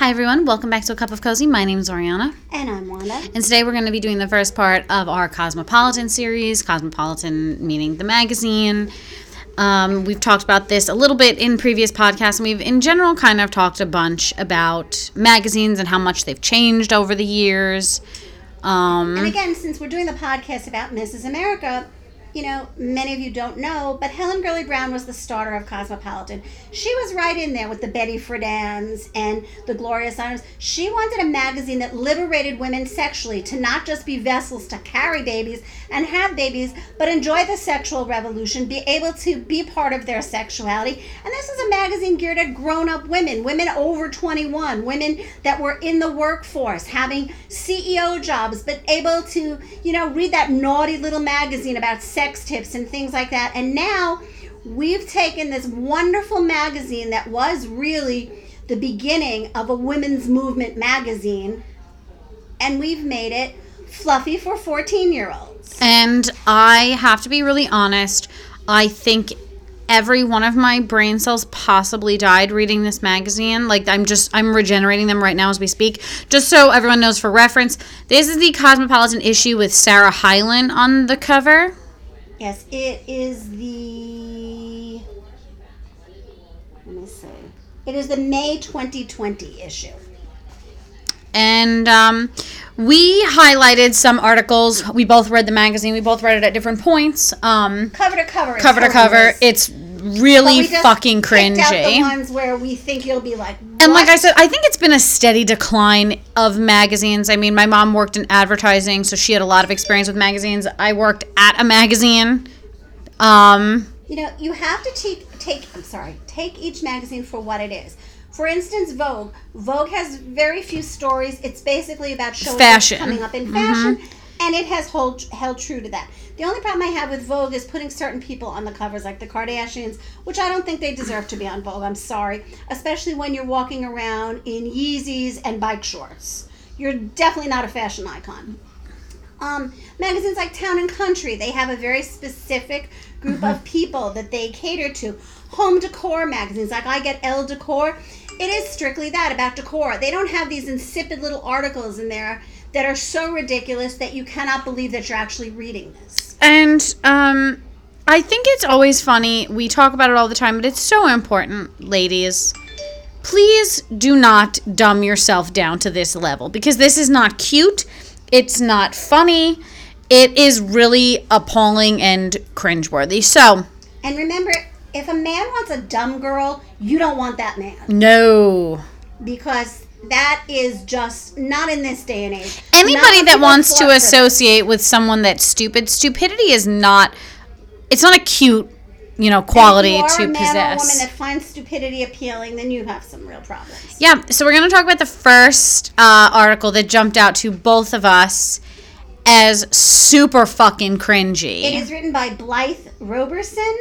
Hi, everyone. Welcome back to A Cup of Cozy. My name is Oriana. And I'm Wanda. And today we're going to be doing the first part of our Cosmopolitan series. Cosmopolitan meaning the magazine. Um, we've talked about this a little bit in previous podcasts, and we've in general kind of talked a bunch about magazines and how much they've changed over the years. Um, And again, since we're doing the podcast about Mrs. America, you know, many of you don't know, but Helen Gurley Brown was the starter of Cosmopolitan. She was right in there with the Betty Friedan's and the Gloria Steinem. She wanted a magazine that liberated women sexually to not just be vessels to carry babies and have babies, but enjoy the sexual revolution, be able to be part of their sexuality. And this is a magazine geared at grown up women, women over 21, women that were in the workforce, having CEO jobs, but able to, you know, read that naughty little magazine about sex tips and things like that. And now we've taken this wonderful magazine that was really the beginning of a women's movement magazine and we've made it fluffy for 14 year olds. and I have to be really honest. I think every one of my brain cells possibly died reading this magazine. Like I'm just I'm regenerating them right now as we speak. Just so everyone knows for reference, this is the Cosmopolitan issue with Sarah Hyland on the cover. Yes, it is the. Let me see. It is the May 2020 issue. And um, we highlighted some articles. We both read the magazine. We both read it at different points. Um, Cover to cover. cover to cover. It's really fucking out the cringy. ones where we think you'll be like, And like I said, I think it's been a steady decline of magazines. I mean, my mom worked in advertising, so she had a lot of experience with magazines. I worked at a magazine. Um, You know, you have to take take. I'm sorry. Take each magazine for what it is. For instance, Vogue. Vogue has very few stories. It's basically about showing Fashion. what's coming up in fashion, and it has hold, held true to that. The only problem I have with Vogue is putting certain people on the covers, like the Kardashians, which I don't think they deserve to be on Vogue. I'm sorry, especially when you're walking around in Yeezys and bike shorts. You're definitely not a fashion icon. Um, magazines like Town and Country, they have a very specific group of people that they cater to. Home decor magazines, like I get Elle Decor, it is strictly that about decor. They don't have these insipid little articles in there that are so ridiculous that you cannot believe that you're actually reading this. and um, I think it's always funny. We talk about it all the time, but it's so important, ladies. Please do not dumb yourself down to this level because this is not cute. It's not funny. It is really appalling and cringeworthy. So, And remember, if a man wants a dumb girl, you don't want that man no. because that is just not in this day and age. Anybody that wants to associate with someone that's stupid, stupidity is not it's not a cute, you know, quality if you to are a man or a woman possess. that finds stupidity appealing, then you have some real problems. Yeah, so we're going to talk about the first uh, article that jumped out to both of us as super fucking cringy. It is written by Blythe Roberson.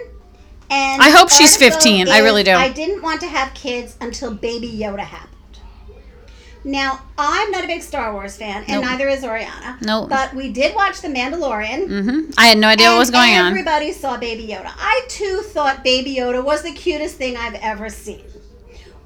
And I hope she's article 15. I really do. I didn't want to have kids until Baby Yoda happened. Now, I'm not a big Star Wars fan, and Nope. neither is Oriana. Nope. But we did watch The Mandalorian. hmm I had no idea what was going on. Everybody saw Baby Yoda. I too thought Baby Yoda was the cutest thing I've ever seen.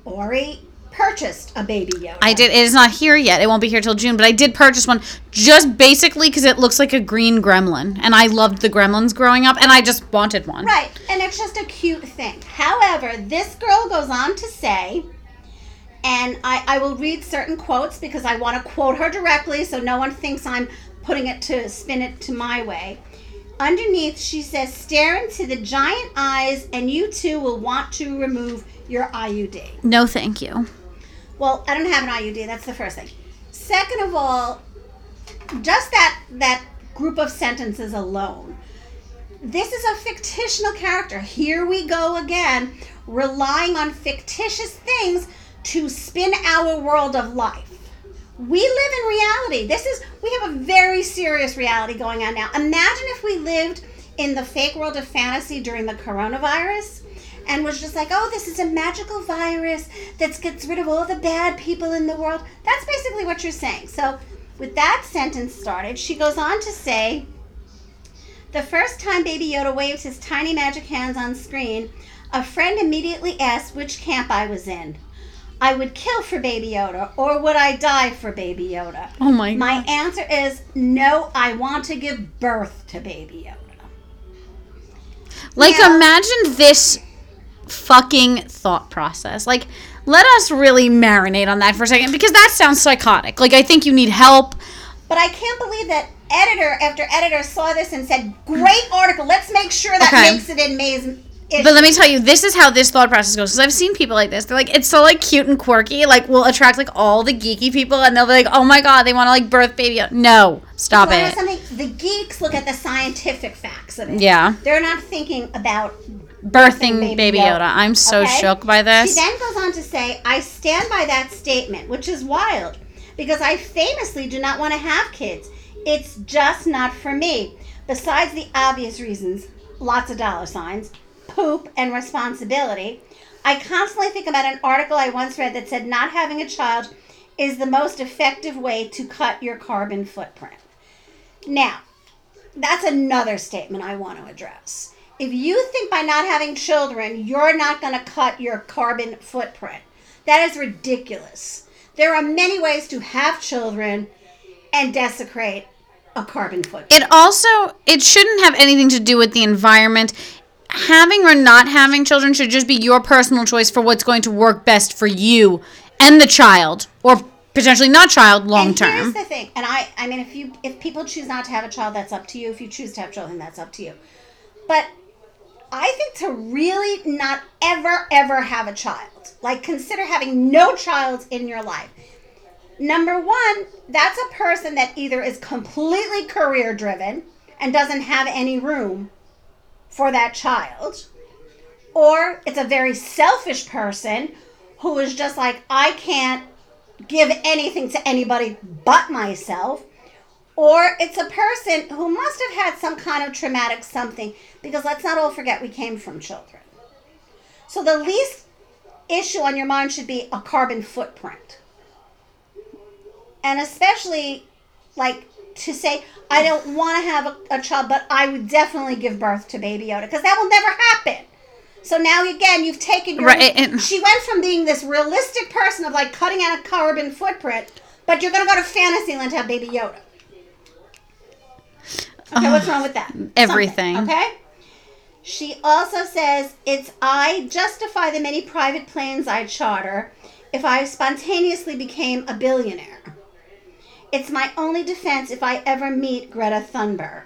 Ori purchased a Baby Yoda. I did. It is not here yet. It won't be here till June. But I did purchase one just basically because it looks like a green gremlin, and I loved the gremlins growing up, and I just wanted one. Right, and it's just a cute thing. However, this girl goes on to say, and I, I will read certain quotes because I want to quote her directly so no one thinks I'm putting it to spin it to my way. Underneath, she says, stare into the giant eyes, and you too will want to remove your IUD. No, thank you. Well, I don't have an IUD. That's the first thing. Second of all, just that that group of sentences alone. This is a fictional character. Here we go again, relying on fictitious things to spin our world of life. We live in reality. This is we have a very serious reality going on now. Imagine if we lived in the fake world of fantasy during the coronavirus and was just like, oh, this is a magical virus that gets rid of all the bad people in the world. That's basically what you're saying. So, with that sentence started, she goes on to say, the first time Baby Yoda waved his tiny magic hands on screen, a friend immediately asked which camp I was in. I would kill for Baby Yoda or would I die for Baby Yoda? Oh my, My answer is no, I want to give birth to Baby Yoda. Like, Yeah. imagine this fucking thought process. Like, let us really marinate on that for a second because that sounds psychotic. Like, I think you need help. But I can't believe that editor after editor saw this and said, "Great article. Let's make sure that Okay. makes it in May's." Issue." But let me tell you, this is how this thought process goes. Because I've seen people like this. They're like, it's so like cute and quirky. Like, will attract like all the geeky people, and they'll be like, oh my god, they want to like birth baby. No, stop it. Something the geeks look at the scientific facts of it. Yeah, They're not thinking about birthing Baby baby Yoda. Yoda. I'm so Okay. shook by this. She then goes on to say, I stand by that statement, which is wild because I famously do not want to have kids. It's just not for me. Besides the obvious reasons, lots of dollar signs, poop, and responsibility, I constantly think about an article I once read that said not having a child is the most effective way to cut your carbon footprint. Now, that's another statement I want to address. If you think by not having children, you're not going to cut your carbon footprint, that is ridiculous. There are many ways to have children and desecrate a carbon footprint. It also it shouldn't have anything to do with the environment. Having or not having children should just be your personal choice for what's going to work best for you and the child, or potentially not child long and here's term. the thing, and I, I mean, if you, if people choose not to have a child, that's up to you. If you choose to have children, that's up to you. But I think to really not ever, ever have a child, like consider having no child in your life. Number one, that's a person that either is completely career driven and doesn't have any room for that child, or it's a very selfish person who is just like, I can't give anything to anybody but myself. Or it's a person who must have had some kind of traumatic something, because let's not all forget we came from children. So the least issue on your mind should be a carbon footprint. And especially, like, to say, I don't want to have a, a child, but I would definitely give birth to Baby Yoda, because that will never happen. So now again, you've taken your. Right, and- she went from being this realistic person of like cutting out a carbon footprint, but you're gonna go to Fantasyland to have Baby Yoda. Okay, what's wrong with that? everything. Something, okay. She also says it's I justify the many private planes I charter if I spontaneously became a billionaire. It's my only defense if I ever meet Greta Thunberg.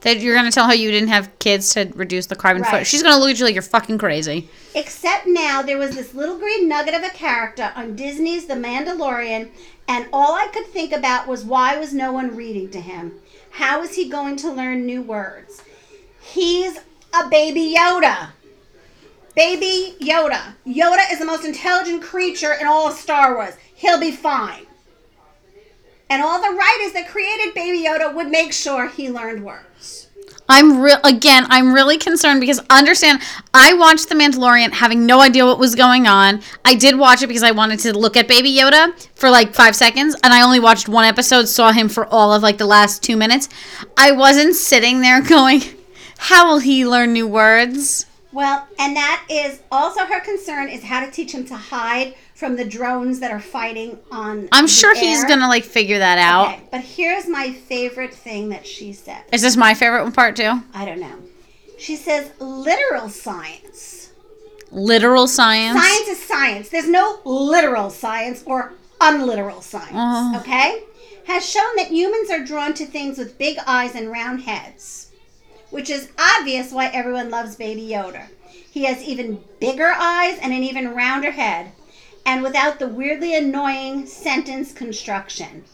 That you're gonna tell her you didn't have kids to reduce the carbon Right. footprint. She's gonna look at you like you're fucking crazy. Except now there was this little green nugget of a character on Disney's The Mandalorian, and all I could think about was why was no one reading to him? How is he going to learn new words? He's a baby Yoda. Baby Yoda. Yoda is the most intelligent creature in all of Star Wars. He'll be fine. And all the writers that created Baby Yoda would make sure he learned words. I'm real again. I'm really concerned because understand. I watched The Mandalorian having no idea what was going on. I did watch it because I wanted to look at Baby Yoda for like five seconds, and I only watched one episode. Saw him for all of like the last two minutes. I wasn't sitting there going, "How will he learn new words?" Well, and that is also her concern is how to teach him to hide from the drones that are fighting on. I'm sure he's gonna like figure that out. Okay, but here's my favorite thing that she said. Is this my favorite one part too? I don't know. She says literal science. Literal science. Science is science. There's no literal science or unliteral science. Oh. Okay? Has shown that humans are drawn to things with big eyes and round heads, which is obvious why everyone loves Baby Yoda. He has even bigger eyes and an even rounder head, and without the weirdly annoying sentence construction.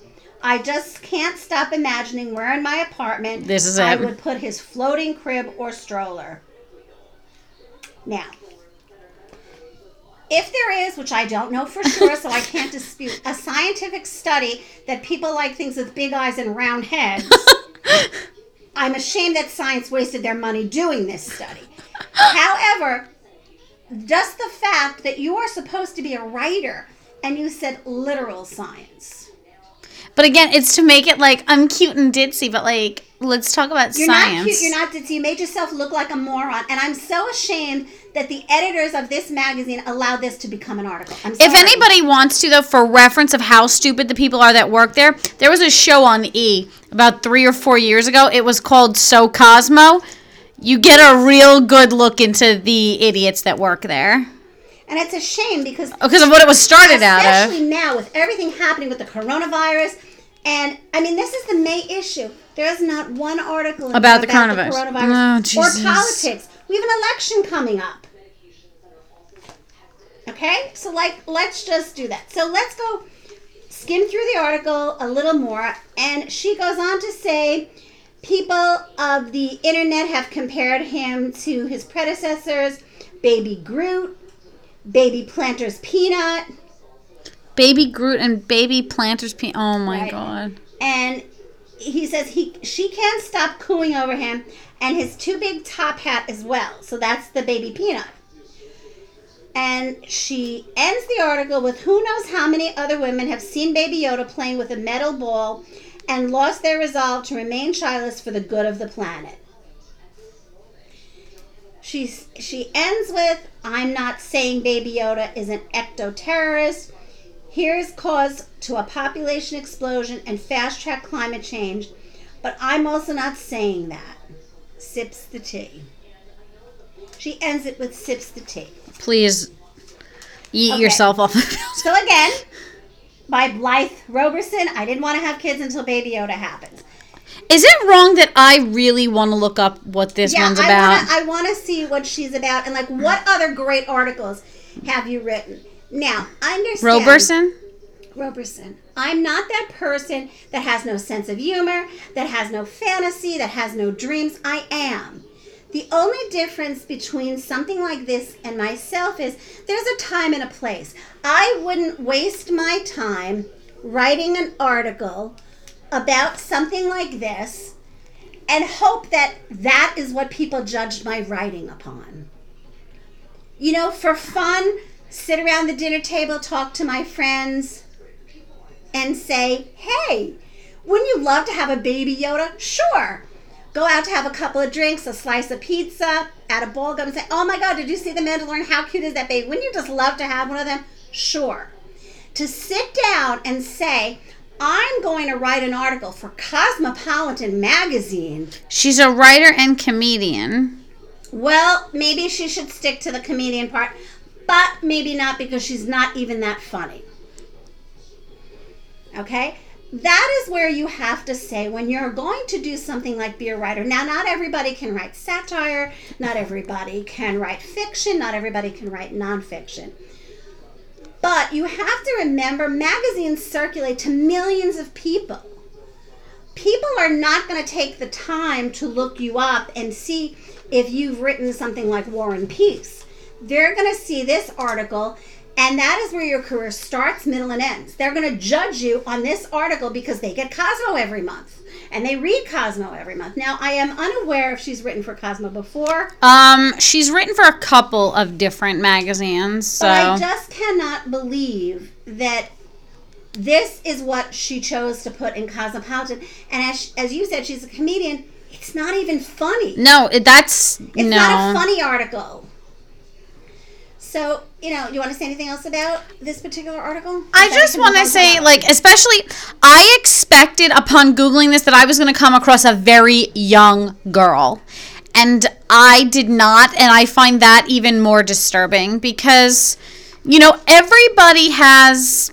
I just can't stop imagining where in my apartment This is I it. would put his floating crib or stroller. Now, if there is, which I don't know for sure, so I can't dispute, a scientific study that people like things with big eyes and round heads, I'm ashamed that science wasted their money doing this study. However, just the fact that you are supposed to be a writer and you said literal science. But again, it's to make it like I'm cute and ditzy, but like let's talk about science. You're not cute, you're not ditzy. You made yourself look like a moron. And I'm so ashamed that the editors of this magazine allowed this to become an article. I'm If anybody wants to, though, for reference of how stupid the people are that work there, there was a show on E about three or four years ago. It was called So Cosmo. You get a real good look into the idiots that work there and it's a shame because oh, because of what it was started out of. especially now with everything happening with the coronavirus. And I mean, this is the main issue. There is not one article About the coronavirus. coronavirus Oh, or politics. We have an election coming up. Okay, so like, let's just do that. So let's go skim through the article a little more. And she goes on to say, people of the internet have compared him to his predecessors, Baby Groot, Baby Planter's Peanut. Baby Groot and Baby Planters. Peanut. oh my Right. god. and he says he she can't stop cooing over him and his too big top hat as well. So that's the baby peanut. And she ends the article with who knows how many other women have seen baby yoda playing with a metal ball and lost their resolve to remain childless for the good of the planet. She's, she ends with i'm not saying baby yoda is an eco-terrorist. Here's cause to a population explosion and fast track climate change, but I'm also not saying that. Sips the tea. She ends it with sips the tea. Please eat Okay. yourself off the So again, by Blythe Roberson, I didn't want to have kids until Baby Yoda happens. Is it wrong that I really want to look up what this Yeah, one's about? I wanna see what she's about and like what other great articles have you written. Now, I understand Roberson? Roberson. I'm not that person that has no sense of humor, that has no fantasy, that has no dreams. I am. The only difference between something like this and myself is there's a time and a place. I wouldn't waste my time writing an article about something like this and hope that that is what people judged my writing upon. You know, for fun, sit around the dinner table, talk to my friends, and say, hey, wouldn't you love to have a baby Yoda? Sure. Go out to have a couple of drinks, a slice of pizza, add a ball gum, and say, oh my God, did you see the Mandalorian? How cute is that baby? Wouldn't you just love to have one of them? Sure. To sit down and say, I'm going to write an article for Cosmopolitan magazine. She's a writer and comedian. Well, maybe she should stick to the comedian part, but maybe not because she's not even that funny. Okay? That is where you have to say when you're going to do something like be a writer. Now, not everybody can write satire, not everybody can write fiction, not everybody can write nonfiction. But you have to remember magazines circulate to millions of people. People are not going to take the time to look you up and see if you've written something like War and Peace. They're going to see this article, and that is where your career starts, middle, and ends. They're going to judge you on this article because they get Cosmo every month and they read Cosmo every month. Now, I am unaware if she's written for Cosmo before, Um, she's written for a couple of different magazines, so but I just cannot believe that this is what she chose to put in Cosmopolitan. And as, as you said, she's a comedian. It's not even funny. no, that's It's no. not a funny article. So, you know, you want to say anything else about this particular article? I Is that just want to say, like, especially, I expected upon Googling this that I was going to come across a very young girl. And I did not. And I find that even more disturbing because, you know, everybody has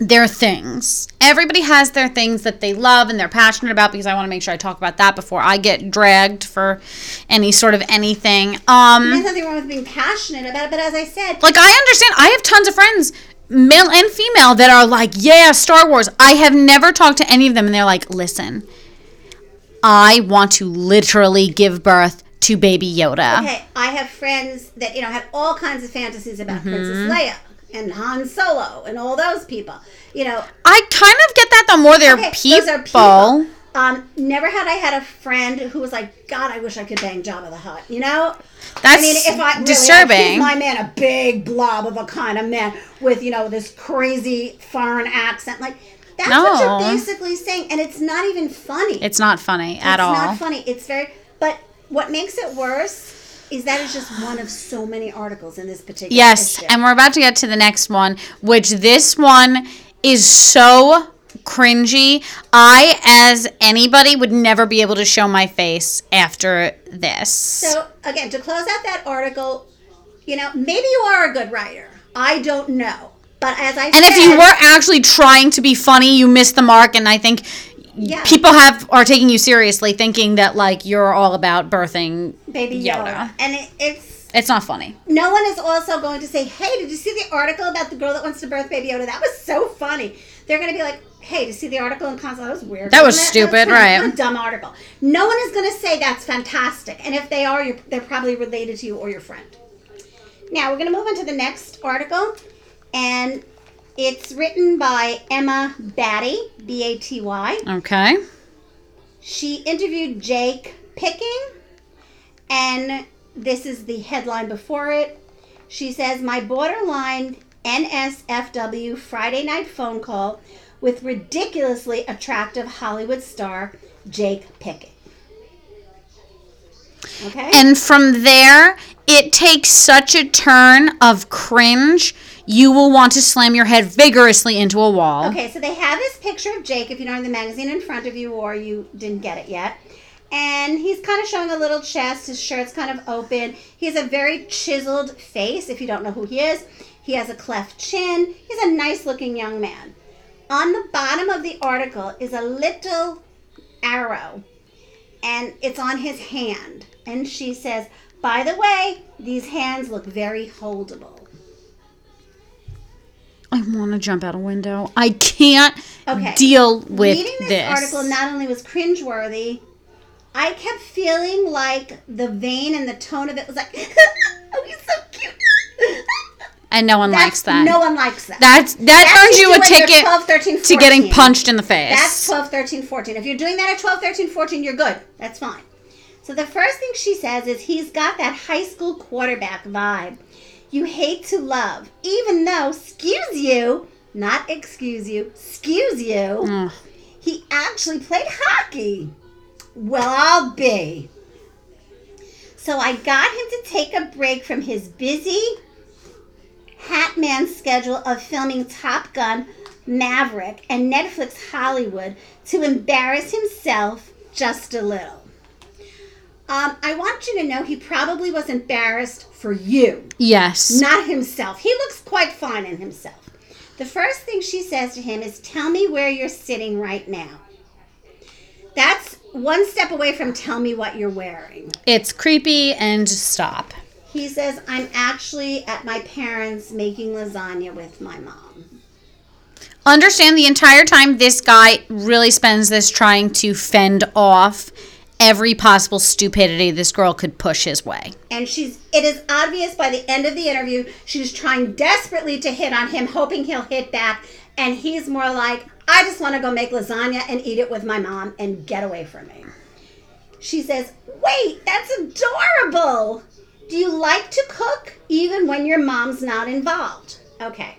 their things. Everybody has their things that they love and they're passionate about because I want to make sure I talk about that before I get dragged for any sort of anything. Um There's nothing wrong with being passionate about it, but as I said, like I understand. I have tons of friends, male and female, that are like, "Yeah, Star Wars." I have never talked to any of them, and they're like, "Listen, I want to literally give birth to Baby Yoda." okay, I have friends that, you know, have all kinds of fantasies about Mm-hmm. Princess Leia and Han Solo and all those people. You know, I kind of get that. The more they're Okay, people, people. um, never had I had a friend who was like, God, I wish I could bang Jabba the Hutt, you know? that's I mean, if I really, disturbing. he's my man, a big blob of a kind of man with you know this crazy foreign accent. Like that's what you're basically saying, and it's not even funny. it's not funny at it's all. It's not funny. It's very. But what makes it worse is that is just one of so many articles in this particular Yes, issue. and we're about to get to the next one, which this one is so cringy. I, as anybody, would never be able to show my face after this. So again, to close out that article, you know, maybe you are a good writer. I don't know. But as I and if you were actually trying to be funny, you missed the mark. And I think Yeah. people have are taking you seriously, thinking that like you're all about birthing. Baby Yoda. Yoda. And it, it's It's not funny. no one is also going to say, "Hey, did you see the article about the girl that wants to birth Baby Yoda? That was so funny." They're going to be like, "Hey, did you see the article in Console? That was weird. That was it? stupid, That was right. What a dumb article." No one is going to say that's fantastic, and if they are, you're, they're probably related to you or your friend. Now we're going to move on to the next article, and it's written by Emma Baty, B A T Y. Okay. She interviewed Jake Picking, and this is the headline before it. She says, My borderline NSFW Friday night phone call with ridiculously attractive Hollywood star Jake Picking. Okay? And from there, it takes such a turn of cringe. You will want to slam your head vigorously into a wall. Okay, so they have this picture of Jake, if you don't have the magazine in front of you or you didn't get it yet. And he's kind of showing a little chest. His shirt's kind of open. He has a very chiseled face, if you don't know who he is. He has a cleft chin. He's a nice looking young man. On the bottom of the article is a little arrow, and it's on his hand. And she says, By the way, these hands look very holdable. I want to jump out a window. I can't Okay. deal with Reading this, this. article not only was cringeworthy, I kept feeling like the vein and the tone of it was like, oh, he's so cute. and no one That's- likes that. No one likes that. That's that That's earns you a ticket 12, 13, to getting punched in the face. That's 12, 13, 14. If you're doing that at 12, 13, 14, you're good. That's fine. So the first thing she says is he's got that high school quarterback vibe. You hate to love, even though, excuse you, not excuse you, excuse you, he actually played hockey. Well, I'll be. So I got him to take a break from his busy Hatman schedule of filming Top Gun, Maverick, and Netflix Hollywood to embarrass himself just a little. Um, I want you to know he probably was embarrassed for you yes. not himself. He looks quite fine in himself. The first thing she says to him is, Tell me where you're sitting right now. That's one step away from tell me what you're wearing. It's creepy and stop. He says, I'm actually at my parents' making lasagna with my mom. Understand the entire time this guy really spends this trying to fend off every possible stupidity this girl could push his way. And she's it is obvious by the end of the interview, she's trying desperately to hit on him, hoping he'll hit back. And he's more like, I just want to go make lasagna and eat it with my mom and get away from me. She says, Wait, that's adorable. Do you like to cook even when your mom's not involved? Okay.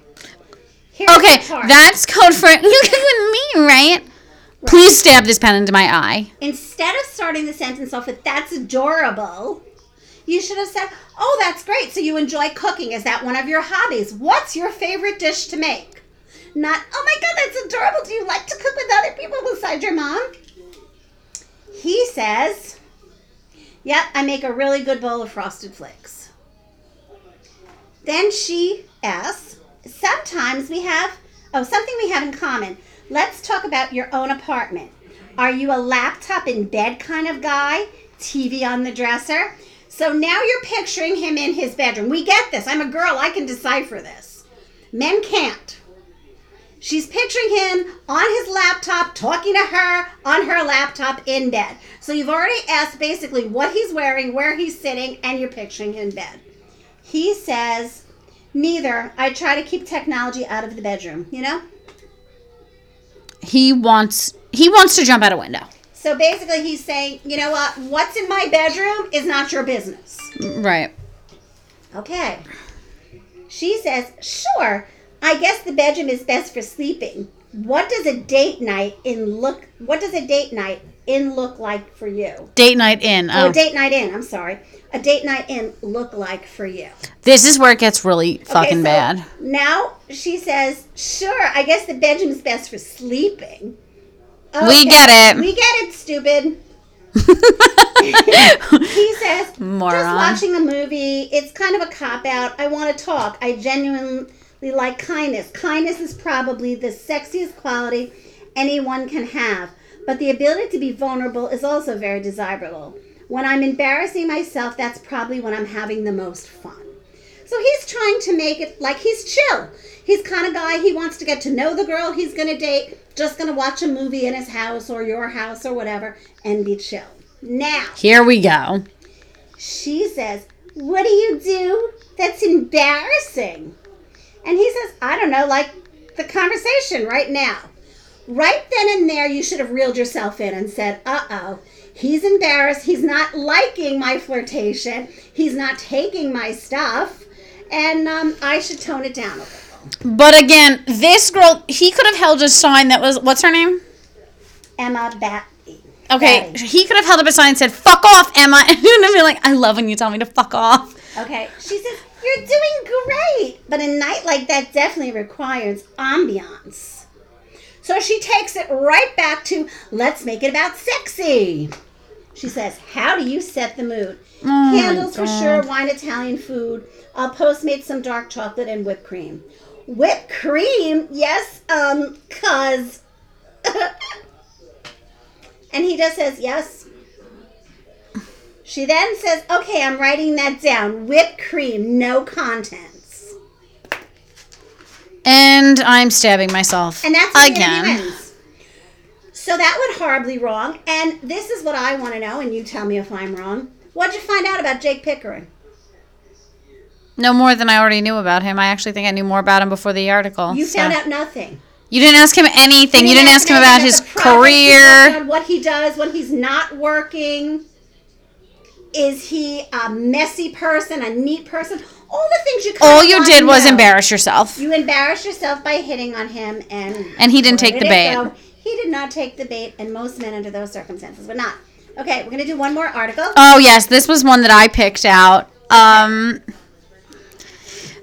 Here's Okay, that's code for you with me, right? Please stab this pen into my eye. Instead of starting the sentence off with "That's adorable," you should have said, "Oh, that's great. So you enjoy cooking? Is that one of your hobbies? What's your favorite dish to make?" Not, "Oh my God, that's adorable. Do you like to cook with other people besides your mom?" He says, "Yep, I make a really good bowl of frosted flakes." Then she asks, "Sometimes we have oh something we have in common. Let's talk about your own apartment. Are you a laptop in bed kind of guy? TV on the dresser?" So now you're picturing him in his bedroom. We get this. I'm a girl. I can decipher this. Men can't. She's picturing him on his laptop, talking to her on her laptop in bed. So you've already asked basically what he's wearing, where he's sitting, and you're picturing him in bed. He says, Neither. I try to keep technology out of the bedroom, you know? He wants he wants to jump out a window. So basically, he's saying, You know what? What's in my bedroom is not your business. Right. Okay. She says, Sure. I guess the bedroom is best for sleeping. What does a date night in look what does a date night in look like for you? Date night in. Oh, Oh. date night in. I'm sorry. A date night in look like for you? this is where it gets really fucking so bad. Now she says, "Sure, I guess the bedroom's best for sleeping." We get it. We get it, stupid. He says, Moron. "Just watching a movie. It's kind of a cop out. I want to talk. I genuinely like kindness. Kindness is probably the sexiest quality anyone can have, but the ability to be vulnerable is also very desirable. When I'm embarrassing myself, that's probably when I'm having the most fun." So he's trying to make it like he's chill. He's kind of guy he wants to get to know the girl he's going to date, just going to watch a movie in his house or your house or whatever and be chill. Now, Here we go. she says, What do you do that's embarrassing? And he says, I don't know, like the conversation right now. Right then and there, you should have reeled yourself in and said, Uh oh, he's embarrassed. He's not liking my flirtation. He's not taking my stuff. And um, I should tone it down a little. But again, this girl, he could have held a sign that was, what's her name? Emma Baty. Okay, Baty. he could have held up a sign and said, fuck off, Emma. And I'd be like, I love when you tell me to fuck off. Okay, she says, You're doing great. But a night like that definitely requires ambiance. So she takes it right back to let's make it about sexy. She says, How do you set the mood? Oh Candles for sure, wine, Italian food. I'll postmate some dark chocolate and whipped cream. Whipped cream? Yes, um, cuz. and he just says, Yes. She then says, Okay, I'm writing that down. Whipped cream, no contents. And I'm stabbing myself. And that's again. So that went horribly wrong. And this is what I want to know, and you tell me if I'm wrong. What'd you find out about Jake Pickering? No more than I already knew about him. I actually think I knew more about him before the article. You so- found out nothing. You didn't ask him anything. You didn't ask him about his the projects he's career. what he does when he's not working. Is he a messy person, a neat person? All the things you. All you did was know. embarrass yourself. You embarrassed yourself by hitting on him, and And he didn't take the bait. go? He did not take the bait, and most men under those circumstances would not. Okay, we're gonna do one more article. Oh yes, this was one that I picked out. Um,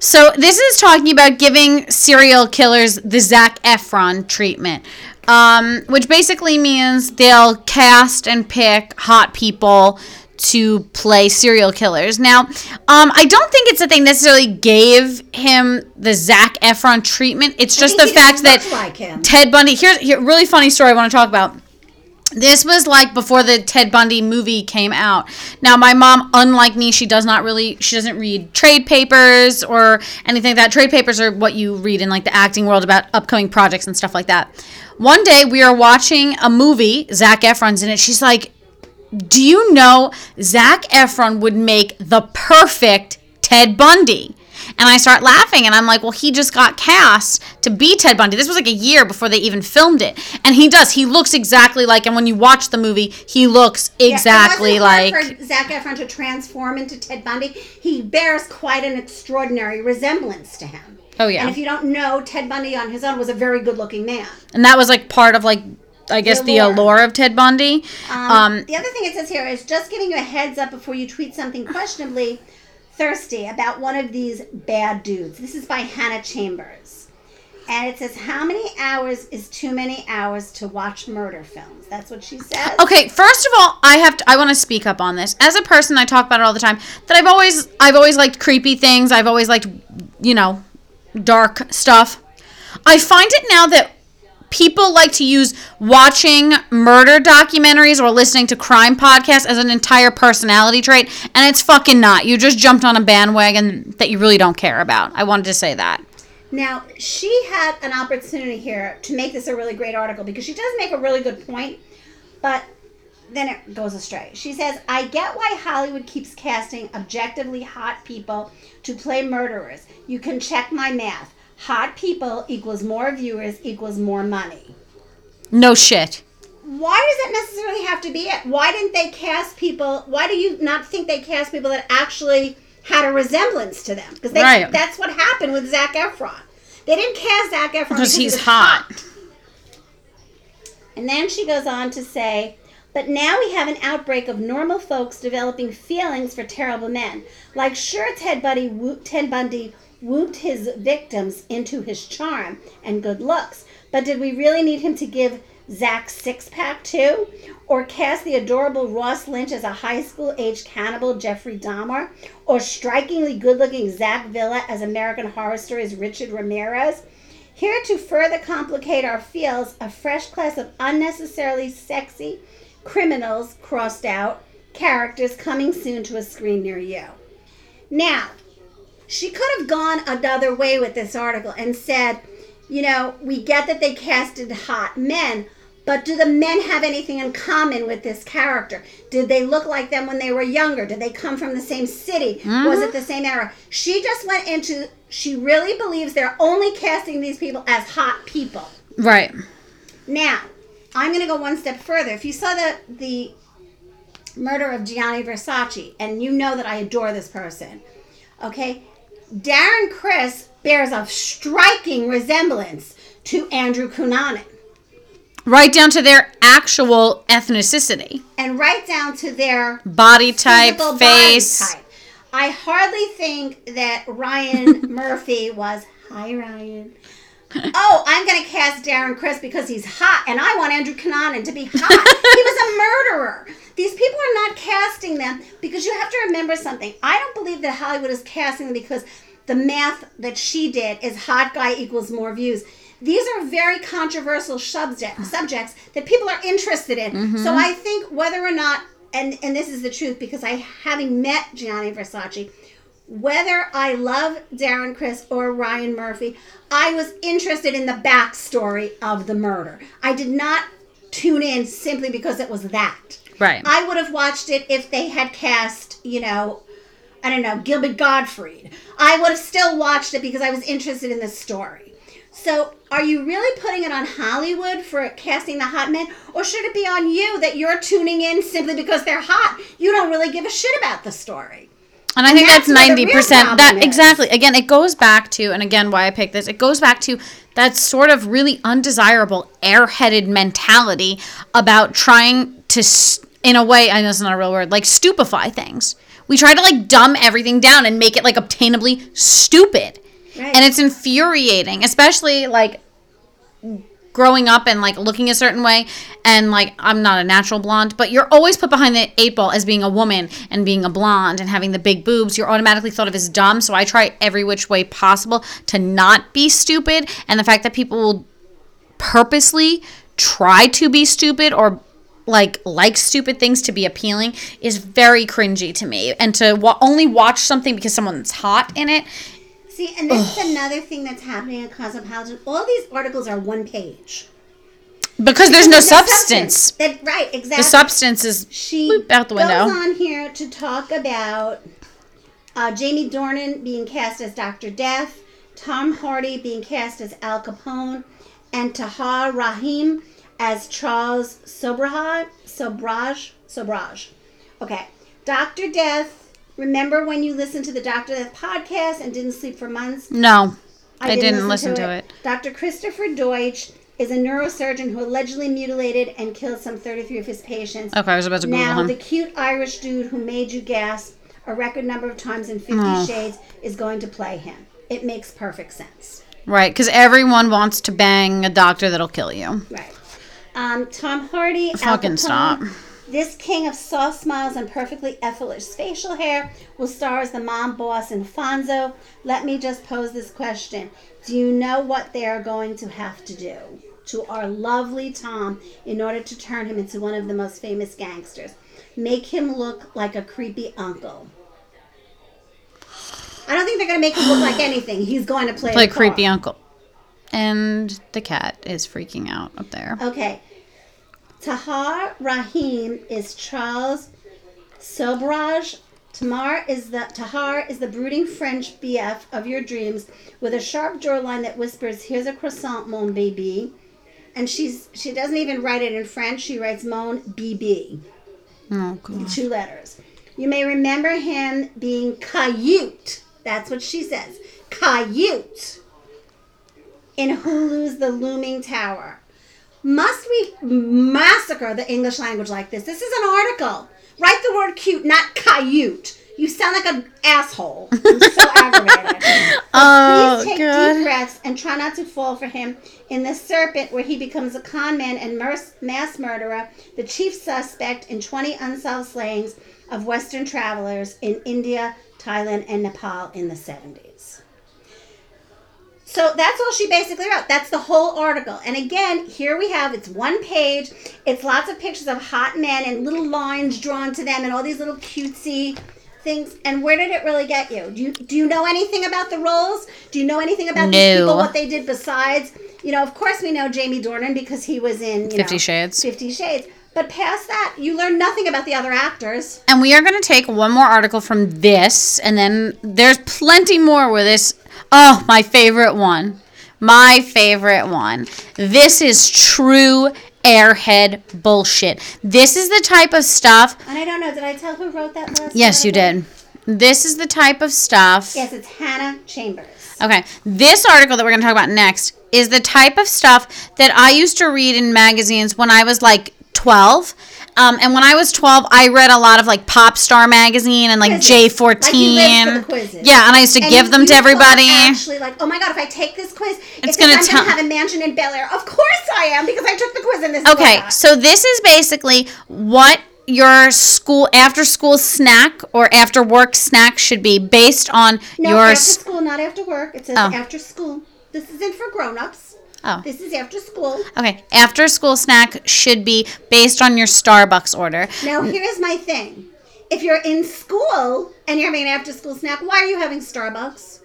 so this is talking about giving serial killers the Zac Efron treatment, um, which basically means they'll cast and pick hot people to play serial killers. Now, um, I don't think it's that they necessarily gave him the Zac Efron treatment. It's just the fact that like. Ted Bundy. Here's here, really funny story I want to talk about. This was like before the Ted Bundy movie came out. Now, my mom, unlike me, she does not really, she doesn't read trade papers or anything like that. Trade papers are what you read in like the acting world about upcoming projects and stuff like that. One day we are watching a movie, Zac Efron's in it. She's like, Do you know Zac Efron would make the perfect Ted Bundy? And I start laughing and I'm like, well, he just got cast to be Ted Bundy. This was like a year before they even filmed it. And he does. He looks exactly like, and when you watch the movie, he looks Yeah, exactly hard like. for Zac Efron to transform into Ted Bundy. He bears quite an extraordinary resemblance to him. Oh, yeah. And if you don't know, Ted Bundy on his own was a very good-looking man. And that was like part of like, I guess, the allure. allure of Ted Bundy. Um, Um, the other thing it says here is just giving you a heads up before you tweet something questionably thirsty about one of these bad dudes. This is by Hannah Chambers. And it says, How many hours is too many hours to watch murder films? That's what she says. Okay, first of all, I have to, I want to speak up on this. As a person, I talk about it all the time. That I've always I've always liked creepy things. I've always liked, you know, dark stuff. I find it now that people like to use watching murder documentaries or listening to crime podcasts as an entire personality trait, and it's fucking not. You just jumped on a bandwagon that you really don't care about. I wanted to say that. Now, she had an opportunity here to make this a really great article because she does make a really good point, but then it goes astray. She says, I get why Hollywood keeps casting objectively hot people to play murderers. You can check my math. Hot people equals more viewers equals more money. No shit. Why does it necessarily have to be it? Why didn't they cast people? Why do you not think they cast people that actually had a resemblance to them? Because Right. that's what happened with Zac Efron. They didn't cast Zac Efron Because he's was hot. And then she goes on to say, But now we have an outbreak of normal folks developing feelings for terrible men. Like, sure, Ted Bundy, Ted Bundy whooped his victims into his charm and good looks, but did we really need him to give Zach six pack too? Or cast the adorable Ross Lynch as a high school age cannibal Jeffrey Dahmer? Or strikingly good looking Zach Villa as American Horror Stories Richard Ramirez? Here to further complicate our feels, a fresh class of unnecessarily sexy criminals crossed out characters coming soon to a screen near you. Now, she could have gone another way with this article and said, you know, we get that they casted hot men, but do the men have anything in common with this character? Did they look like them when they were younger? Did they come from the same city? Was it mm-hmm. the same era? She just went into, she really believes they're only casting these people as hot people. Right. Now, I'm going to go one step further. If you saw the the murder of Gianni Versace, and you know that I adore this person, okay, Darren Criss bears a striking resemblance to Andrew Cunanan, Right down to their actual ethnicity, and right down to their body type, physical body face. type. I hardly think that Ryan Murphy was. Hi, Ryan. Oh, I'm going to cast Darren Criss because he's hot, and I want Andrew Cunanan to be hot. he was a murderer. These people are not casting them because you have to remember something. I don't believe that Hollywood is casting them because the math that she did is hot guy equals more views. These are very controversial subject, subjects that people are interested in. Mm-hmm. So I think whether or not, and, and this is the truth because I, having met Gianni Versace, whether I love Darren Criss or Ryan Murphy, I was interested in the backstory of the murder. I did not tune in simply because it was that. Right. I would have watched it if they had cast, you know, I don't know, Gilbert Gottfried. I would have still watched it because I was interested in the story. So, are you really putting it on Hollywood for casting the hot men, or should it be on you that you're tuning in simply because they're hot? You don't really give a shit about the story. And I think that's that's where the ninety percent. That is. exactly. Again, it goes back to, and again, why I picked this. It goes back to that sort of really undesirable, airheaded mentality about trying to, in a way, I know it's not a real word, like stupefy things. We try to like dumb everything down and make it like obtainably stupid, Right. and it's infuriating, especially like growing up and like looking a certain way and like I'm not a natural blonde, but you're always put behind the eight ball as being a woman and being a blonde and having the big boobs. You're automatically thought of as dumb. So I try every which way possible to not be stupid. And the fact that people will purposely try to be stupid or like like stupid things to be appealing is very cringy to me. And to wa- only watch something because someone's hot in it, See, and this is another thing that's happening at Cosmopolitan. All these articles are one page. because there's no There's substance. That, right, exactly. The substance is she out the window. goes on here to talk about uh, Jamie Dornan being cast as Dr. Death, Tom Hardy being cast as Al Capone, and Tahar Rahim as Charles Sobhraj. Sobhraj. Sobhraj. Okay. Dr. Death. Remember when you listened to the Dr. Death podcast and didn't sleep for months? no. I, didn't, listen, to, it. Dr. Christopher Duntsch is a neurosurgeon who allegedly mutilated and killed some 33 of his patients. Okay, I was about to Google Now, him. the cute Irish dude who made you gasp a record number of times in Fifty Oh. Shades is going to play him. It makes perfect sense. Right, because everyone wants to bang a doctor that'll kill you. Right. Um, Tom Hardy. Fucking Capone, stop. This king of soft smiles and perfectly effortless facial hair will star as the mom boss in Fonzo. Let me just pose this question. Do you know what they are going to have to do to our lovely Tom in order to turn him into one of the most famous gangsters? Make him look like a creepy uncle. I don't think they're going to make him look like anything. He's going to play Play creepy uncle. And the cat is freaking out up there. Okay. Tahar Rahim is Charles Sobhraj. Tamar is the Tahar is the brooding French BF of your dreams with a sharp jawline that whispers, "Here's a croissant, mon baby." And she's she doesn't even write it in French. She writes mon BB, Oh, God. two letters. You may remember him being Cayute. That's what she says. Cayute in Hulu's The Looming Tower. Must we massacre the English language like this? This is an article. Write the word cute, not cute. You sound like an asshole. I'm so aggravated. Oh, please take God. deep breaths and try not to fall for him in The Serpent, where he becomes a con man and mass murderer, the chief suspect in 20 unsolved slayings of Western travelers in India, Thailand, and Nepal in the 70s. So that's all she basically wrote. That's the whole article. And again, here we have it's one page. It's lots of pictures of hot men and little lines drawn to them and all these little cutesy things. And where did it really get you? Do you do you know anything about the roles? Do you know anything about these people? What they did besides? You know, of course we know Jamie Dornan because he was in you Fifty know, Shades. Fifty Shades. But past that, you learn nothing about the other actors. And we are going to take one more article from this, and then there's plenty more where this. Oh, my favorite one. My favorite one. This is true airhead bullshit. This is the type of stuff. And I don't know, did I tell who wrote that last Yes, you did. This is the type of stuff. Yes, it's Hannah Chambers. Okay, this article that we're going to talk about next is the type of stuff that I used to read in magazines when I was like 12. Um, and when I was 12, I read a lot of like Pop Star magazine and like Quizzes. J14. Like the. Yeah, and I used to And give them to everybody. Actually, like, oh my god, if I take this quiz, it's, gonna gonna I'm tell- gonna have a mansion in Bel Air. Of course I am because I took the quiz in this. Okay, so this is basically what your school after school snack or after work snack should be based on no, your after school, not after work. It says Oh. after school. This isn't for grown-ups. Oh. This is after school. Okay, after school snack should be based on your Starbucks order. Now, mm. here's my thing. If you're in school and you're having an after-school snack, why are you having Starbucks?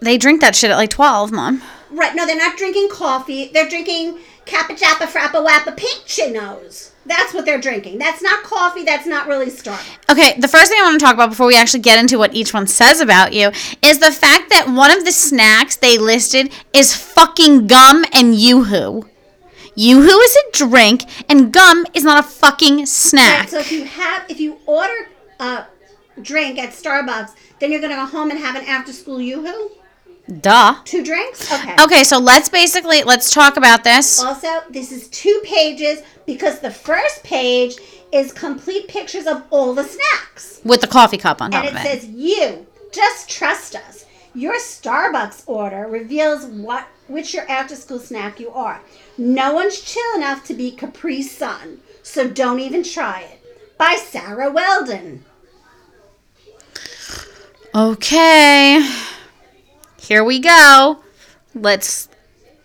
They drink that shit at like 12, mom. Right? No, they're not drinking coffee. They're drinking Kappa Chappa Frappa Wappa Pink Chinos. That's what they're drinking. That's not coffee. That's not really Starbucks. Okay, the first thing I want to talk about before we actually get into what each one says about you is the fact that one of the snacks they listed is fucking gum and yoo-hoo. Yoo-hoo is a drink and gum is not a fucking snack. Right, so if you have, if you order a drink at Starbucks, then you're gonna go home and have an after-school yoo-hoo. Duh. Two drinks. Okay. Okay, so let's basically let's talk about this. Also, this is two pages because the first page is complete pictures of all the snacks. with the coffee cup on top And of it it. says, You, just trust us. Your Starbucks order reveals what which your after school snack you are. No one's chill enough to be Capri Sun, so don't even try it. By Sarah Weldon. Okay. Here we go. Let's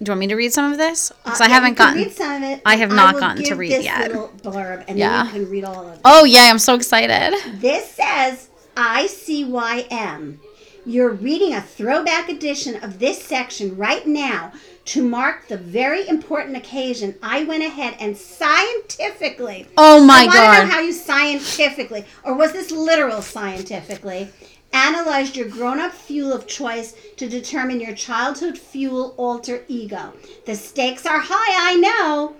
do you want me to read some of this? Because Uh, I yeah, haven't gotten read some of it. I have not will gotten to read yet. Little blurb, and Yeah. then you can read all of it. Oh yay, I'm so excited. This says ICYM. You're reading a throwback edition of this section right now to mark the very important occasion. I went ahead and scientifically. Oh my god. I want to know how you scientifically, or was this literal scientifically, analyzed your grown-up fuel of choice to determine your childhood fuel alter ego. The stakes are high, I know.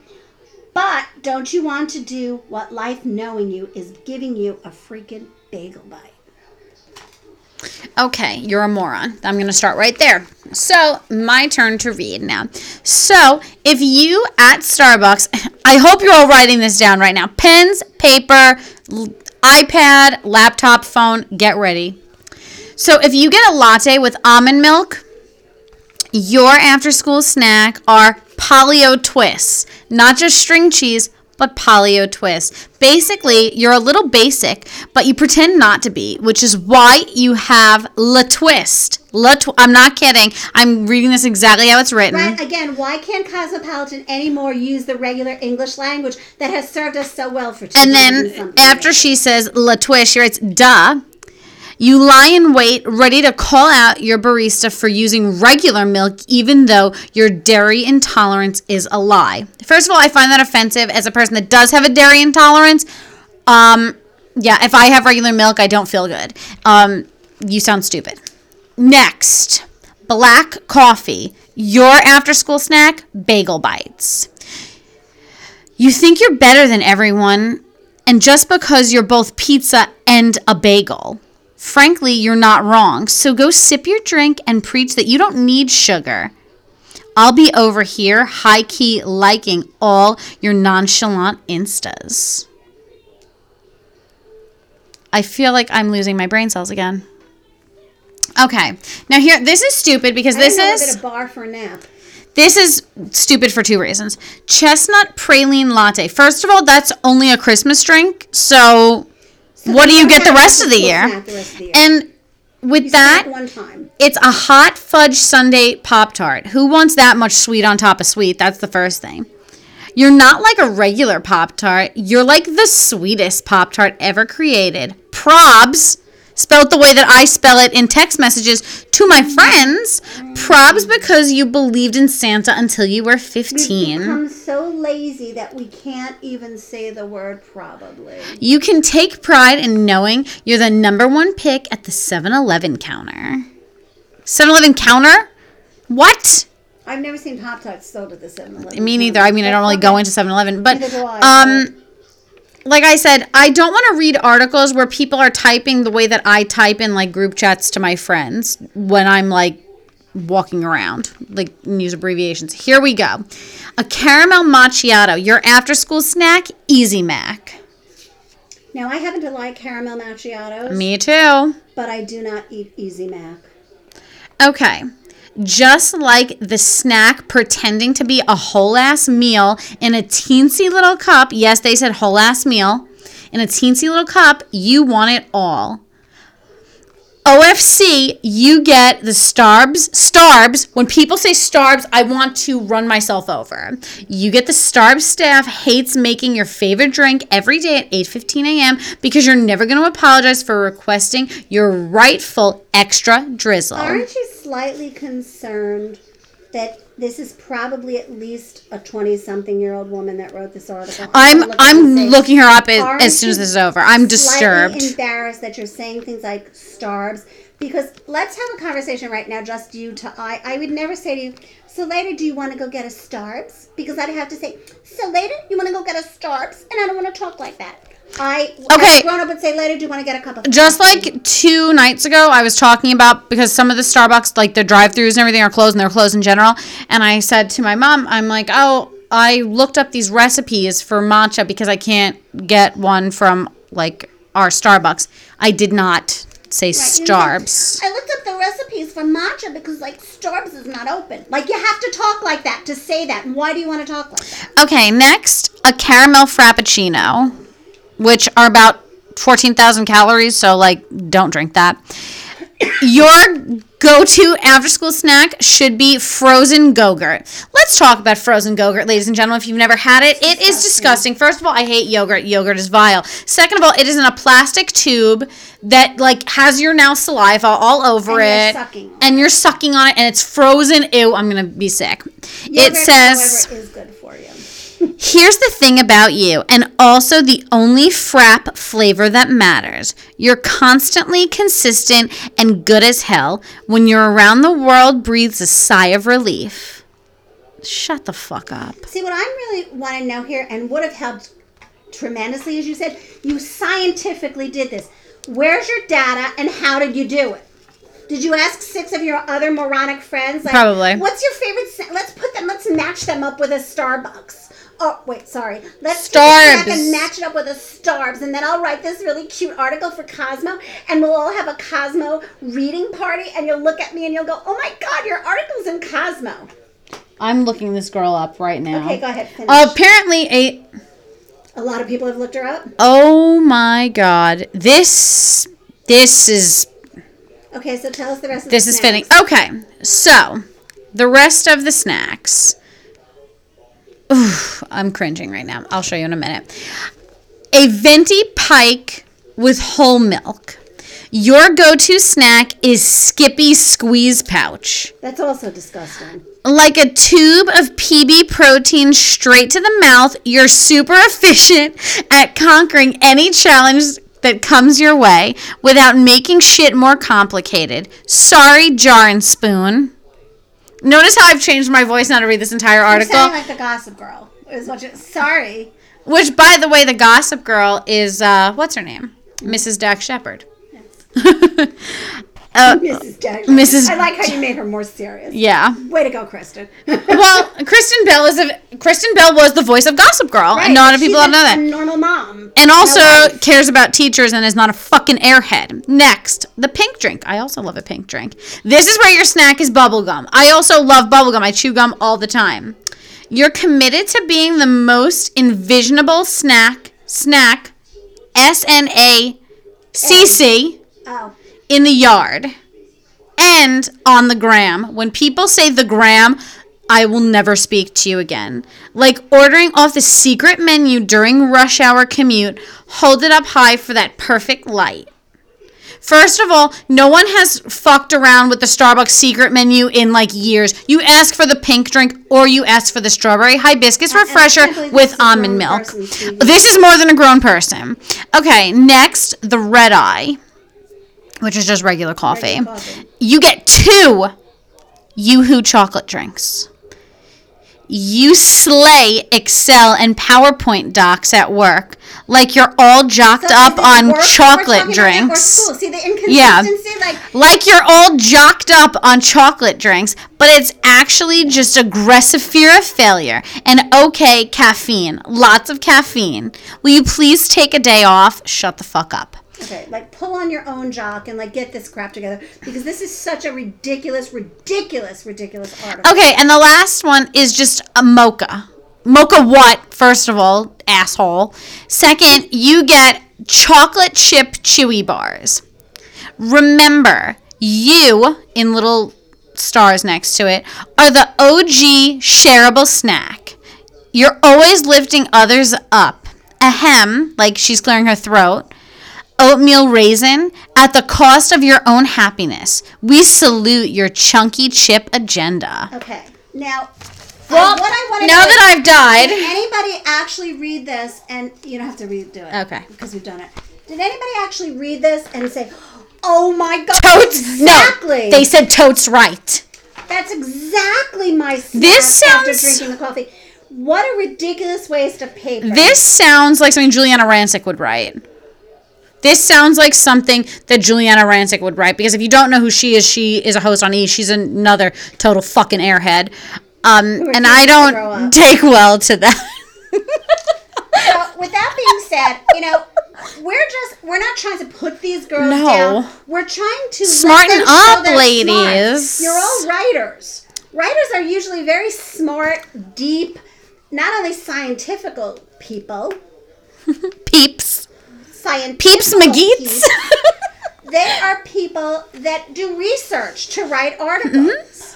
But don't you want to do what life knowing you is giving you a freaking bagel bite? Okay, you're a moron. I'm going to start right there. So, my turn to read now. So, if you at Starbucks, I hope you're all writing this down right now. Pens, paper, iPad, laptop, phone, get ready. So, if you get a latte with almond milk, your after school snack are Polly-O twists, not just string cheese, but Polly-O twists. Basically, you're a little basic, but you pretend not to be, which is why you have La Twist. La tw- I'm not kidding. I'm reading this exactly how it's written. Right? Again, why can't Cosmopolitan anymore use the regular English language that has served us so well for two And then after she says La Twist, she writes, duh. You lie in wait, ready to call out your barista for using regular milk, even though your dairy intolerance is a lie. First of all, I find that offensive as a person that does have a dairy intolerance. Um, yeah, if I have regular milk, I don't feel good. Um, you sound stupid. Next, black coffee. Your after school snack, bagel bites. You think you're better than everyone, and just because you're both pizza and a bagel. Frankly, you're not wrong. So go sip your drink and preach that you don't need sugar. I'll be over here high key liking all your nonchalant instas. I feel like I'm losing my brain cells again. Okay. Now here this is stupid because this I didn't is a bar for a nap. this is stupid for two reasons. Chestnut praline latte. First of all, that's only a Christmas drink. So, what do you get the rest of the year? the rest of the year. And with You that, one time. it's a hot fudge sundae Pop Tart. Who wants that much sweet on top of sweet? That's the first thing. You're not like a regular Pop Tart. You're like the sweetest Pop Tart ever created. Probs, spelled the way that I spell it in text messages to my friends. Probs because you believed in Santa until you were 15. We've 15. become so lazy that we can't even say the word probably. You can take pride in knowing you're the number one pick at the 7 Eleven counter. 7 Eleven counter? What? I've never seen Pop Tarts sold at the 7 Eleven. Me neither. I mean, I don't really go into 7 Eleven. But, Neither do I, um, like I said, I don't want to read articles where people are typing the way that I type in like group chats to my friends when I'm like walking around, like use abbreviations. Here we go. A caramel macchiato, your after school snack, Easy Mac. Now, I happen to like caramel macchiatos, Me too. but I do not eat Easy Mac. Okay. Just like the snack pretending to be a whole ass meal in a teensy little cup. Yes, they said whole ass meal. In a teensy little cup, you want it all. OFC, you get the Starbs. Starbs, when people say Starbs, I want to run myself over. You get the Starbs staff hates making your favorite drink every day at 8:15 a.m. because you're never going to apologize for requesting your rightful extra drizzle. Aren't you slightly concerned that this is probably at least a 20 something year old woman that wrote this article? I'm I'm say, looking her up as, as soon as this is over. I'm disturbed. embarrassed that you're saying things like starbs because let's have a conversation right now, just you to I. I would never say to you, so later, do you want to go get a starbs? Because I'd have to say, so later, you want to go get a starbs? And I don't want to talk like that. I, Okay. grown up would say, later, do you want to get a cup of Just like two nights ago, I was talking about because some of the Starbucks, like the drive-throughs and everything, are closed and they're closed in general. And I said to my mom, I'm like, oh, I looked up these recipes for matcha because I can't get one from like our Starbucks. I did not say Right, Starbs. I looked up the recipes for matcha because like Starbs is not open. Like you have to talk like that to say that. And why do you want to talk like that? Okay, next, a caramel frappuccino, which are about 14,000 calories, so like don't drink that. Your go-to after-school snack should be frozen Go-Gurt. Let's talk about frozen Go-Gurt, ladies and gentlemen. If you've never had it, it is disgusting. First of all, I hate yogurt. Yogurt is vile. Second of all, it is in a plastic tube that like has your now saliva all over And you're it, sucking and you're sucking on it, and it's frozen. Ew, I'm gonna be sick. it says. however, is good for you. Here's the thing about you, and also the only frap flavor that matters. You're constantly consistent and good as hell. When you're around, the world breathes a sigh of relief. Shut the fuck up. See, what I really want to know here, and would have helped tremendously, as you said, you scientifically did this. Where's your data, and how did you do it? Did you ask six of your other moronic friends? Like, Probably. What's your favorite? Let's put them. Let's match them up with a Starbucks. Oh wait, sorry. Let's take it back Starbs. and match it up with a Starbs, and then I'll write this really cute article for Cosmo, and we'll all have a Cosmo reading party, and you'll look at me and you'll go, "Oh my God, your article's in Cosmo." I'm looking this girl up right now. Okay, go ahead. Finish. Apparently, a a lot of people have looked her up. oh my god, this this is Okay, so tell us the rest of This the is snacks. fitting. Okay, so the rest of the snacks. Oof, I'm cringing right now. I'll show you in a minute. A venti pike with whole milk. Your go-to snack is Skippy squeeze pouch. That's also disgusting. Like a tube of PB protein straight to the mouth, you're super efficient at conquering any challenge that comes your way without making shit more complicated. Sorry, jar and spoon. Notice how I've changed my voice now to read this entire article. sounding like the Gossip Girl. Is what you, sorry. Which, by the way, the Gossip Girl is uh, what's her name? Mrs. Dax Shepard. Uh, Mrs. Mrs. I like how you made her more serious. yeah. Way to go, Kristen. Well, Kristen Bell is a Kristen Bell was the voice of Gossip Girl, and not a lot of people don't know that. A normal mom. And also cares about teachers and is not a fucking airhead. Next, the pink drink. I also love a pink drink. This is where your snack is bubblegum. I also love bubblegum. I chew gum all the time. You're committed to being the most envisionable snack snack S N A C C Oh. In the yard and on the gram. When people say the gram, I will never speak to you again. Like ordering off the secret menu during rush hour commute, hold it up high for that perfect light. First of all, no one has fucked around with the Starbucks secret menu in like years. You ask for the pink drink or you ask for the strawberry hibiscus refresher can't believe this with almond milk. person. This is more than a grown person. Okay, next, the red eye, which is just regular coffee. Regular coffee. You get two Yoo-Hoo chocolate drinks. You slay Excel and PowerPoint docs at work like you're all jocked So up on work chocolate talking about or drinks. See the Yeah. Like, Like you're all jocked up on chocolate drinks, but it's actually just aggressive fear of failure and okay caffeine. Lots of caffeine. Will you please take a day off? Shut the fuck up. Okay, like pull on your own jock and like get this crap together because this is such a ridiculous, ridiculous, ridiculous article. Okay, and the last one is just a mocha. Mocha what? First of all, asshole. Second, you get chocolate chip chewy bars. Remember, you, in little stars next to it, are the OG shareable snack. You're always lifting others up. Ahem, like she's clearing her throat. Oatmeal raisin at the cost of your own happiness. We salute your chunky chip agenda. Okay, now. Well, uh, what I want to now that I've died, Did anybody actually read this? And you don't have to redo it. Okay. Because we've done it. Did anybody actually read this and say, "Oh my God"? totes. Exactly. No, they said totes right. That's exactly my. This after sounds- drinking the coffee. What a ridiculous waste of paper. This sounds like something Giuliana Rancic would write. This sounds like something that Giuliana Rancic would write because if you don't know who she is, she is a host on E. She's another total fucking airhead. Um, and I refuses to grow don't take well to that. So, with that being said, you know, we're just we're not trying to put these girls No. down. We're trying to Smarten up, ladies. smart. You're all writers. Writers are usually very smart, deep, not only scientific people, Peeps. Scientific Peeps McGeets. They are people that do research to write articles. Mm-hmm.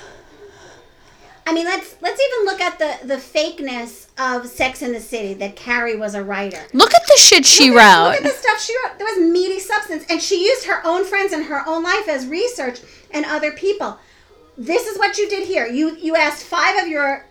I mean, let's let's even look at the the fakeness of Sex in the City that Carrie was a writer. Look at the shit she Look at- Look at the stuff she wrote. There was meaty substance, and she used her own friends and her own life as research and other people. This is what you did here. You you asked five of your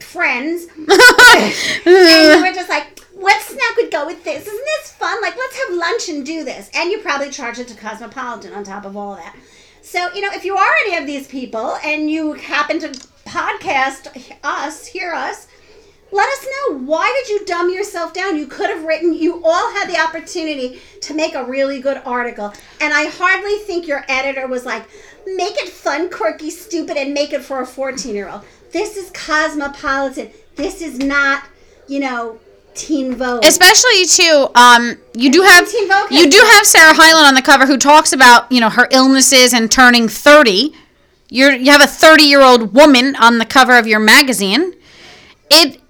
friends, and you were just like, "What snack would go with this? Isn't this fun? Like, let's have lunch and do this." And you probably charge it to Cosmopolitan on top of all that. So you know, if you are any of these people and you happen to podcast us, hear us, let us know why did you dumb yourself down you could have written you all had the opportunity to make a really good article and i hardly think your editor was like make it fun quirky stupid and make it for a 14 year old this is cosmopolitan this is not you know teen vogue Especially too, um, you do have Teen Vogue has you do have Sarah Hyland on the cover who talks about you know her illnesses and turning thirty. You're you have a thirty year old woman on the cover of your magazine. It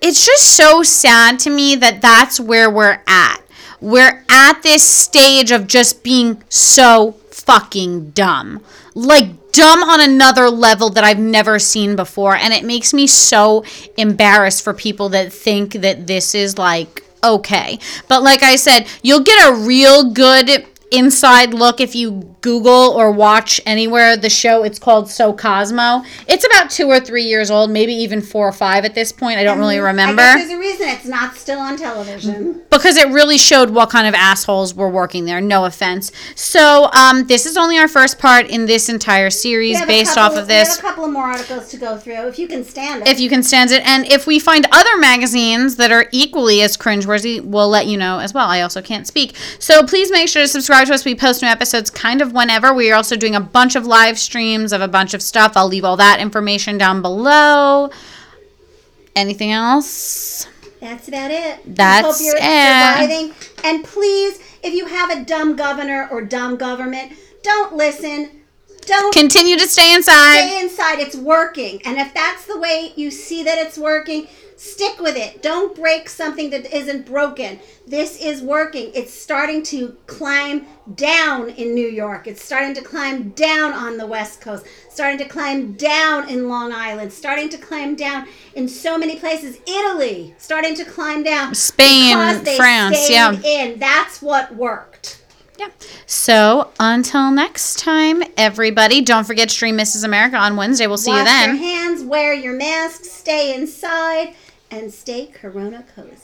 it's just so sad to me that that's where we're at. We're at this stage of just being so fucking dumb. Like dumb on another level that I've never seen before and it makes me so embarrassed for people that think that this is like okay. But like I said, you'll get a real good inside look if you Google or watch anywhere the show. It's called So Cosmo. It's about two or three years old, maybe even four or five at this point. I don't really remember i guess there's a reason it's not still on television because it really showed what kind of assholes were working there. No offense. So um, this is only our first part in this entire series based couple- off of we have this. a couple of more articles to go through if you can stand it If you can stand it, and if we find other magazines that are equally as cringeworthy, we'll let you know as well. I also can't speak, so please make sure to subscribe to us. We post new episodes kind of of whenever. We are also doing a bunch of live streams of a bunch of stuff. I'll leave all that information down below. Anything else? That's about it. That's I hope you're it. surviving. And please, if you have a dumb governor or dumb government, don't listen. Don't Continue to stay inside. stay inside. It's working. And if that's the way you see that it's working, stick with it. Don't break something that isn't broken. This is working. It's starting to climb down in New York. It's starting to climb down on the West Coast. Starting to climb down in Long Island. Starting to climb down in so many places. Italy starting to climb down. Spain, France, yeah. In. That's what worked. Yeah. So until next time, everybody, don't forget to stream Mrs. America on Wednesday. We'll see Wash you then. Wash your hands, wear your mask, stay inside, and stay corona cozy.